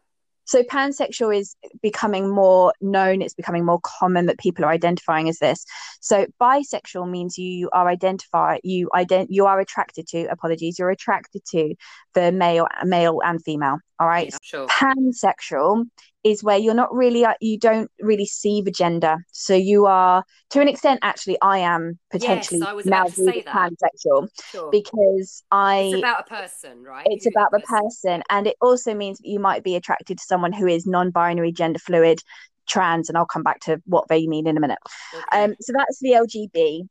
Speaker 2: So pansexual is becoming more known, it's becoming more common that people are identifying as this. So bisexual means you are identify you ident you are attracted to, apologies, you're attracted to the male male and female. All right.
Speaker 1: Yeah, sure.
Speaker 2: pansexual is where you're not really uh, you don't really see the gender so you are to an extent actually i am potentially
Speaker 1: I was
Speaker 2: now
Speaker 1: about to
Speaker 2: viewed
Speaker 1: say
Speaker 2: as
Speaker 1: that.
Speaker 2: pansexual
Speaker 1: Sure.
Speaker 2: because i
Speaker 1: it's about a person, right?
Speaker 2: it's
Speaker 1: Who
Speaker 2: about the
Speaker 1: that
Speaker 2: person and it also means that you might be attracted to someone who is non-binary gender fluid trans and i'll come back to what they mean in a minute
Speaker 1: Okay.
Speaker 2: um so that's the lgb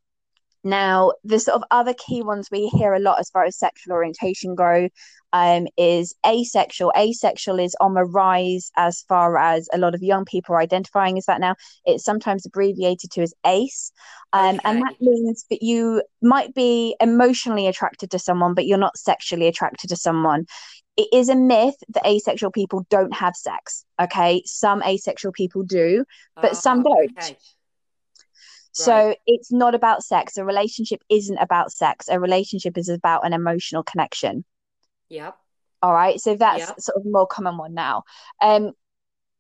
Speaker 2: now the sort of other key ones we hear a lot as far as sexual orientation go um is asexual. Asexual is on the rise as far as a lot of young people are identifying as that now. It's sometimes abbreviated to as ace. Um, and that means that you might be emotionally attracted to someone but you're not sexually attracted to someone. It is a myth that asexual people don't have sex okay? Some asexual people do but some
Speaker 1: Oh,
Speaker 2: don't.
Speaker 1: okay.
Speaker 2: So it's not about sex a relationship isn't about sex a relationship is about an emotional connection
Speaker 1: Yep.
Speaker 2: all right so that's
Speaker 1: Yeah.
Speaker 2: sort of a more common one now um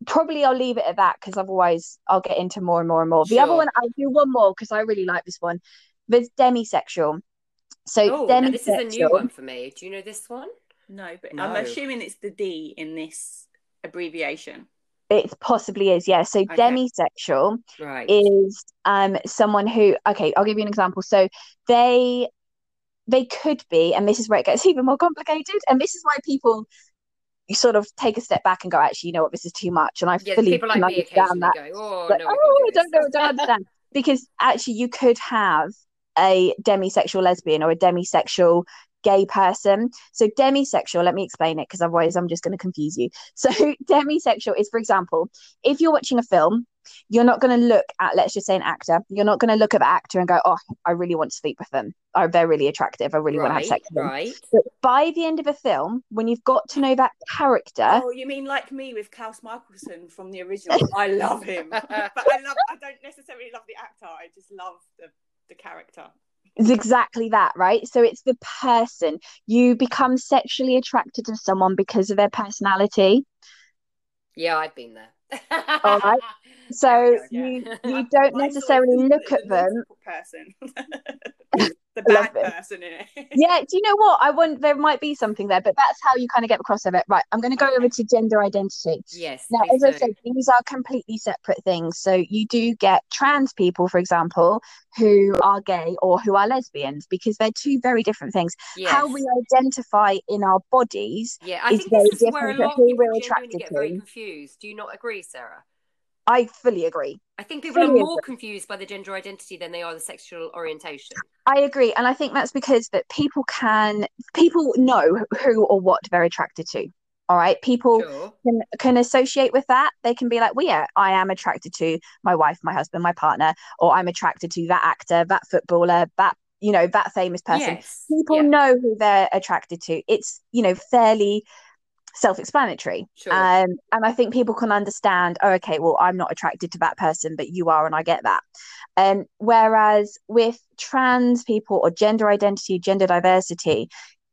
Speaker 2: probably i'll leave it at that because otherwise i'll get into more and more and more the other one i'll do one more because i really like this one there's demisexual so
Speaker 1: Oh, now this is a new one for me. Do you know this one?
Speaker 3: No, but
Speaker 1: No.
Speaker 3: I'm assuming it's the D in this abbreviation.
Speaker 2: It possibly is yeah so
Speaker 3: Okay.
Speaker 2: demisexual
Speaker 1: Right.
Speaker 2: is um someone who okay i'll give you an example so they they could be and this is where it gets even more complicated and this is why people you sort of take a step back and go actually you know what this is too much and i
Speaker 1: yeah,
Speaker 2: fully
Speaker 1: people like me
Speaker 2: understand that
Speaker 1: go, "Oh
Speaker 2: like,
Speaker 1: no,
Speaker 2: oh i
Speaker 1: do
Speaker 2: don't know
Speaker 1: this."
Speaker 2: don't understand because actually you could have a demisexual lesbian or a demisexual gay person so demisexual let me explain it because otherwise i'm just going to confuse you so demisexual is for example if you're watching a film you're not going to look at let's just say an actor you're not going to look at the actor and go oh i really want to sleep with them or they're really attractive i really want to have sex with them
Speaker 1: right.
Speaker 2: but by the end of a film when you've got to know that character
Speaker 3: Oh, you mean like me with Klaus Mikaelson from the original? I love him, but I love. I don't necessarily love the actor. I just love the the character.
Speaker 2: It's exactly that, right? So it's the person. You become sexually attracted to someone because of their personality.
Speaker 1: Yeah, I've been there.
Speaker 2: All right. So
Speaker 3: yeah.
Speaker 2: you you don't necessarily look at them.
Speaker 3: person, the bad person in it.
Speaker 2: Yeah, do you know what? I want there might be something there, but that's how you kind of get across of it. Right, I'm going to go
Speaker 3: Okay.
Speaker 2: over to gender identity.
Speaker 1: yes.
Speaker 2: Now, as I
Speaker 1: do.
Speaker 2: said, these are completely separate things. So you do get trans people, for example, who are gay or who are lesbians because they're two very different things. How we identify in our bodies
Speaker 1: Yeah, I
Speaker 2: is
Speaker 1: think
Speaker 2: very
Speaker 1: this is where a
Speaker 2: different
Speaker 1: lot of
Speaker 2: who we're attracted
Speaker 1: get very
Speaker 2: to.
Speaker 1: confused. Do you not agree, Sarah?
Speaker 2: I fully agree.
Speaker 1: I think people are
Speaker 2: Fully
Speaker 1: more confused by the gender identity than they are the sexual orientation.
Speaker 2: I agree, and I think that's because that people can people know who or what they're attracted to. All right, people
Speaker 1: Sure.
Speaker 2: can can associate with that. They can be like, "Well, yeah, I am attracted to my wife, my husband, my partner, or I'm attracted to that actor, that footballer, that you know, that famous person."
Speaker 1: Yes.
Speaker 2: People
Speaker 1: yeah,
Speaker 2: know who they're attracted to. It's you know fairly self-explanatory.
Speaker 1: Sure.
Speaker 2: Um, and I think people can understand. Oh, okay, well, I'm not attracted to that person, but you are, and I get that. Um, whereas with trans people or gender identity, gender diversity,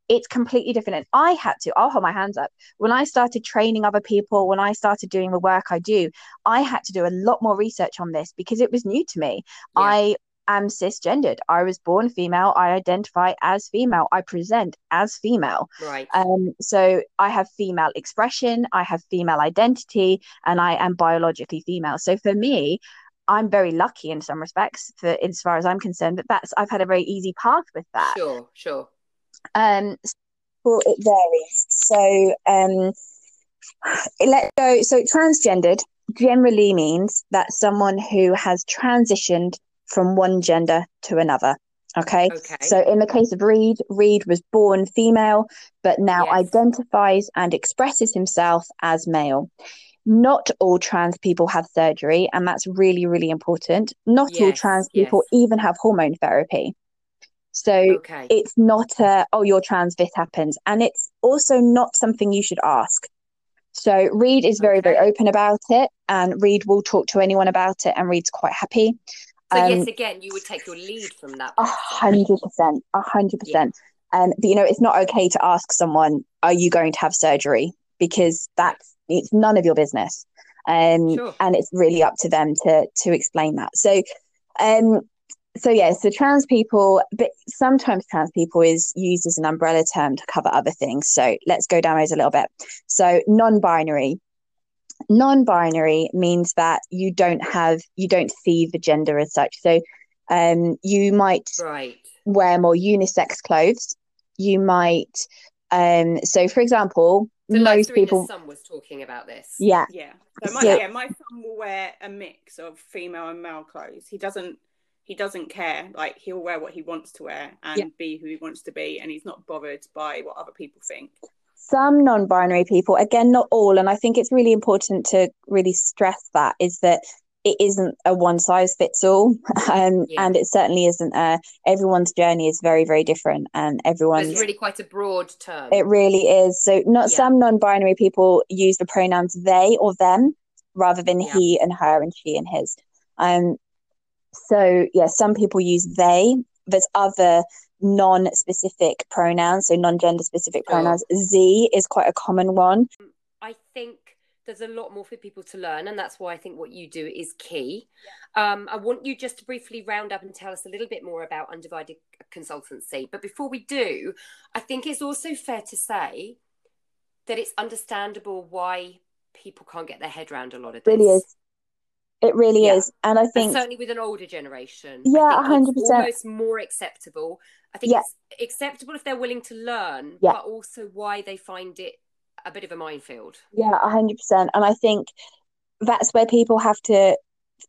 Speaker 2: it's completely different. And I had to, I'll hold my hands up. When I started training other people, when I started doing the work I do, I had to do a lot more research on this because it was new to me.
Speaker 1: Yeah.
Speaker 2: I am cisgendered. I was born female. I identify as female. I present as female.
Speaker 1: right.
Speaker 2: Um, so I have female expression, I have female identity, and I am biologically female. So for me, I'm very lucky in some respects, for as far as I'm concerned, that that's I've had a very easy path with that.
Speaker 1: Sure. Sure.
Speaker 2: Um, well, it varies. So um, let's go. So transgendered generally means that someone who has transitioned from one gender to another. Okay?
Speaker 1: Okay.
Speaker 2: So in the case of Reed, Reed was born female, but now
Speaker 1: Yes.
Speaker 2: identifies and expresses himself as male. Not all trans people have surgery, and that's really, really important. Not all trans people
Speaker 1: yes.
Speaker 2: even have hormone therapy. So
Speaker 1: Okay.
Speaker 2: it's not a, oh, you're trans, this happens. And it's also not something you should ask. So Reed is very, very open about it, and Reed will talk to anyone about it, and Reed's quite happy.
Speaker 1: So
Speaker 2: um,
Speaker 1: yes, again, you would take your lead from that.
Speaker 2: A hundred percent, a hundred percent. And but you know, it's not okay to ask someone, "Are you going to have surgery?" Because that's it's none of your business, um,
Speaker 1: Sure.
Speaker 2: and it's really up to them to to explain that. So, um, so yeah, so trans people, but sometimes trans people is used as an umbrella term to cover other things. So let's go down those a little bit. So non-binary. Non-binary means that you don't have you don't see the gender as such. So um, you might
Speaker 1: Right.
Speaker 2: wear more unisex clothes. You might, um, so for example,
Speaker 1: So
Speaker 2: most
Speaker 1: Serena's
Speaker 2: people,
Speaker 1: son was talking about this.
Speaker 2: yeah,
Speaker 3: Yeah. So my
Speaker 2: So-
Speaker 3: yeah, my son will wear a mix of female and male clothes. He doesn't he doesn't care. Like he'll wear what he wants to wear and
Speaker 2: Yeah.
Speaker 3: be who he wants to be, and he's not bothered by what other people think.
Speaker 2: Some non-binary people, again, not all, and I think it's really important to really stress that is that it isn't a one size fits all, um,
Speaker 1: Yeah.
Speaker 2: and it certainly isn't. Uh, everyone's journey is very, very different, and
Speaker 1: So
Speaker 2: everyone's
Speaker 1: it's really quite a broad term.
Speaker 2: It really is. So not
Speaker 1: Yeah.
Speaker 2: some non-binary people use the pronouns they or them rather than
Speaker 1: Yeah.
Speaker 2: he and her and she and his. Um so yeah, some people use they. There's other non-specific pronouns, so non-gender specific
Speaker 1: Sure.
Speaker 2: pronouns. Z is quite a common one.
Speaker 1: I think there's a lot more for people to learn, and that's why I think what you do is key. Um, I want you just to briefly round up and tell us a little bit more about Undivided Consultancy. But before we do, I think it's also fair to say that it's understandable why people can't get their head around a lot of this.
Speaker 2: really is. It really
Speaker 1: Yeah.
Speaker 2: is. And I
Speaker 1: And
Speaker 2: think
Speaker 1: certainly with an older generation.
Speaker 2: Yeah, 100%.
Speaker 1: It's almost more acceptable. I think
Speaker 2: Yeah.
Speaker 1: it's acceptable if they're willing to learn,
Speaker 2: Yeah.
Speaker 1: but also why they find it a bit of a minefield.
Speaker 2: Yeah, a hundred percent. And I think that's where people have to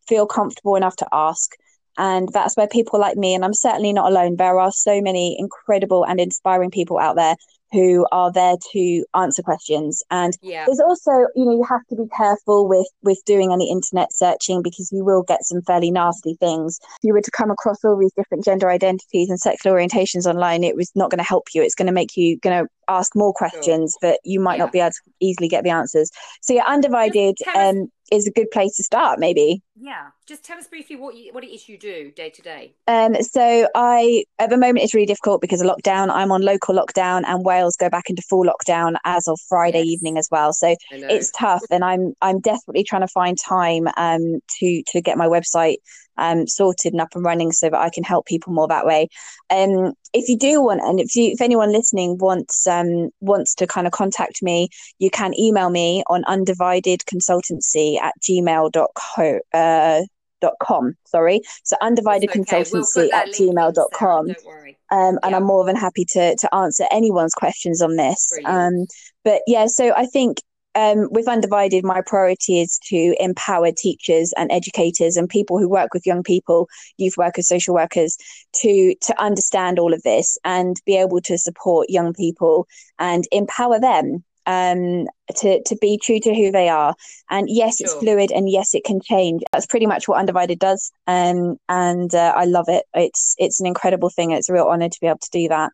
Speaker 2: feel comfortable enough to ask. And that's where people like me, and I'm certainly not alone, there are so many incredible and inspiring people out there who are there to answer questions. And
Speaker 1: Yeah.
Speaker 2: there's also, you know, you have to be careful with with doing any internet searching because you will get some fairly nasty things. If you were to come across all these different gender identities and sexual orientations online, it was not going to help you. It's going to make you going to ask more questions, but you might
Speaker 1: Yeah.
Speaker 2: not be able to easily get the answers. So yeah, undivided
Speaker 1: tell us-
Speaker 2: um is a good place to start, maybe.
Speaker 1: Yeah. Just tell us briefly what you, what it is you do day to day.
Speaker 2: Um, so I at the moment it's really difficult because of lockdown. I'm on local lockdown, and Wales go back into full lockdown as of Friday
Speaker 1: Yes.
Speaker 2: evening as well. So it's tough, and I'm I'm desperately trying to find time um to to get my website um sorted and up and running so that I can help people more that way. Um, if you do want, and if you if anyone listening wants um wants to kind of contact me, you can email me on undividedconsultancy at gmail.co uh dot com sorry so undivided
Speaker 1: okay. We'll
Speaker 2: consultancy at
Speaker 1: link in,
Speaker 2: gmail dot com
Speaker 1: Don't worry.
Speaker 2: um, and
Speaker 1: Yeah.
Speaker 2: I'm more than happy to to answer anyone's questions on this. Um, but yeah, so I think um, with Undivided, my priority is to empower teachers and educators and people who work with young people, youth workers, social workers, to to understand all of this and be able to support young people and empower them um to to be true to who they are and yes it's fluid and yes it can change that's pretty much what undivided does um and uh, i love it it's it's an incredible thing it's a real honor to be able to do that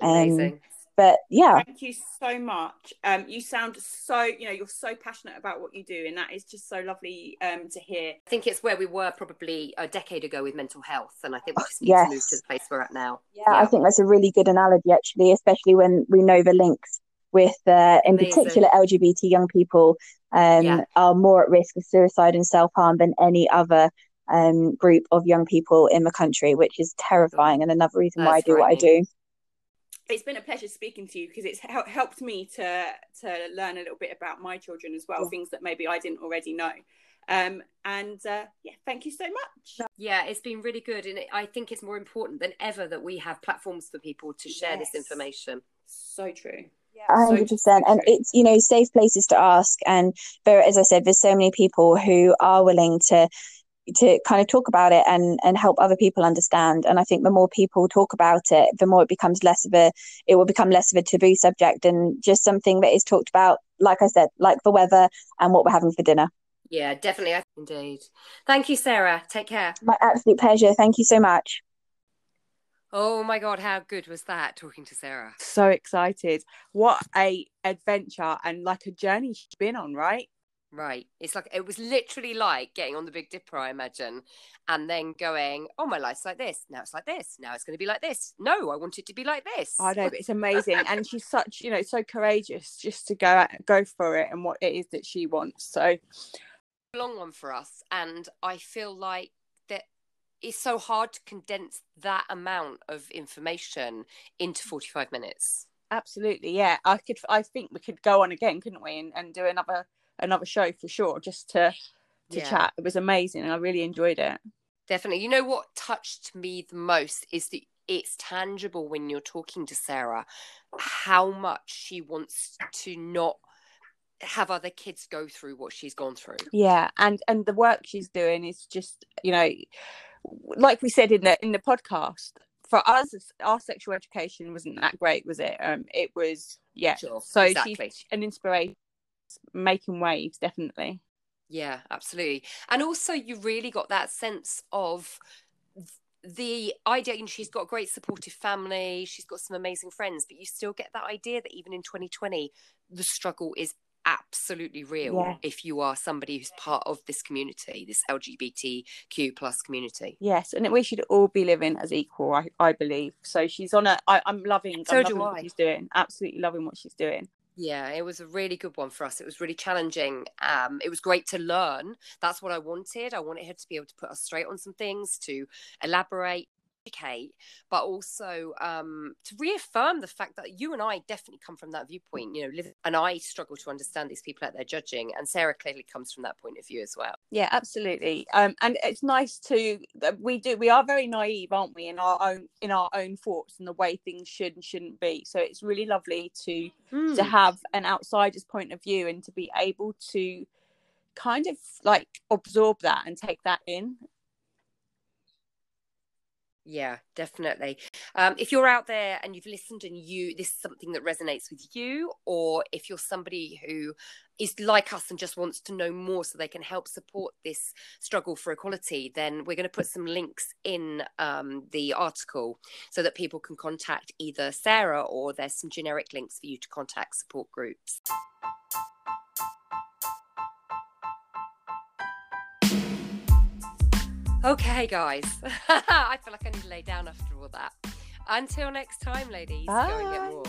Speaker 2: um
Speaker 1: Amazing.
Speaker 2: but yeah
Speaker 3: Thank you so much. Um, you sound so you know you're so passionate about what you do, and that is just so lovely um to hear.
Speaker 1: I think it's where we were probably a decade ago with mental health, and I think we just need
Speaker 2: Yes.
Speaker 1: to move to the place we're at now.
Speaker 2: yeah i think that's a really good analogy actually especially when we know the links with uh, in
Speaker 1: Amazing.
Speaker 2: particular lgbt young people um
Speaker 1: Yeah.
Speaker 2: are more at risk of suicide and self-harm than any other um group of young people in the country which is terrifying and another reason why i do what i do
Speaker 3: It's been a pleasure speaking to you because it's hel- helped me to to learn a little bit about my children as well,
Speaker 2: Yeah.
Speaker 3: things that maybe I didn't already know. Um, and uh, yeah, thank you so much.
Speaker 1: Yeah, it's been really good, and I think it's more important than ever that we have platforms for people to share this information.
Speaker 3: So true.
Speaker 2: Hundred percent, and it's you know safe places to ask. And there, as I said, there's so many people who are willing to, to kind of talk about it and and help other people understand. And i think the more people talk about it the more it becomes less of a it will become less of a taboo subject and just something that is talked about like i said like the weather and what we're having for dinner.
Speaker 1: Yeah definitely. Indeed. Thank you sarah. Take care.
Speaker 2: My absolute pleasure. Thank you so much
Speaker 1: Oh my god, how good was that talking to Sarah?
Speaker 4: So excited. What a adventure and like a journey she's been on, right?
Speaker 1: Right. It's like it was literally like getting on the Big Dipper, I imagine, and then going, "Oh, my life's like this. Now it's like this. Now it's going to be like this. No, I want it to be like this."
Speaker 4: I know, but it's amazing, and she's such, you know, so courageous just to go go for it and what it is that she wants. So,
Speaker 1: long one for us, and I feel like it's so hard to condense that amount of information into 45 minutes.
Speaker 4: Absolutely yeah. I could i think we could go on again couldn't we and, and do another another show for sure just to to yeah. chat. It was amazing and i really enjoyed it.
Speaker 1: Definitely. You know what touched me the most is that it's tangible when you're talking to sarah how much she wants to not have other kids go through what she's gone through.
Speaker 4: Yeah and and the work she's doing is just you know like we said in the in the podcast for us our sexual education wasn't that great was it? Um it was yeah sure, so exactly. she's an inspiration making waves definitely.
Speaker 1: Yeah absolutely. And also you really got that sense of the idea you know, she's got a great supportive family she's got some amazing friends but you still get that idea that even in 2020 the struggle is absolutely real yeah. if you are somebody who's part of this community, this LGBTQ plus community.
Speaker 4: Yes, and we should all be living as equal, I, I believe. So she's on a. I, I'm loving. So I'm loving. What she's doing. Absolutely loving what she's doing.
Speaker 1: Yeah, it was a really good one for us. It was really challenging. Um, it was great to learn. That's what I wanted. I wanted her to be able to put us straight on some things, to elaborate, educate, but also um, to reaffirm the fact that you and I definitely come from that viewpoint. You know, live, and I struggle to understand these people out there judging, and Sarah clearly comes from that point of view as well.
Speaker 4: Yeah, absolutely. Um, and it's nice to we do we are very naive, aren't we, in our own in our own thoughts and the way things should and shouldn't be. So it's really lovely to mm. to have an outsider's point of view and to be able to kind of like absorb that and take that in
Speaker 1: yeah, definitely. Um, if you're out there and you've listened and you this is something that resonates with you, or if you're somebody who is like us and just wants to know more so they can help support this struggle for equality, then we're going to put some links in um, the article so that people can contact either Sarah or there's some generic links for you to contact support groups. Okay, guys. I feel like I need to lay down after all that. Until next time, ladies, Bye. go and get more.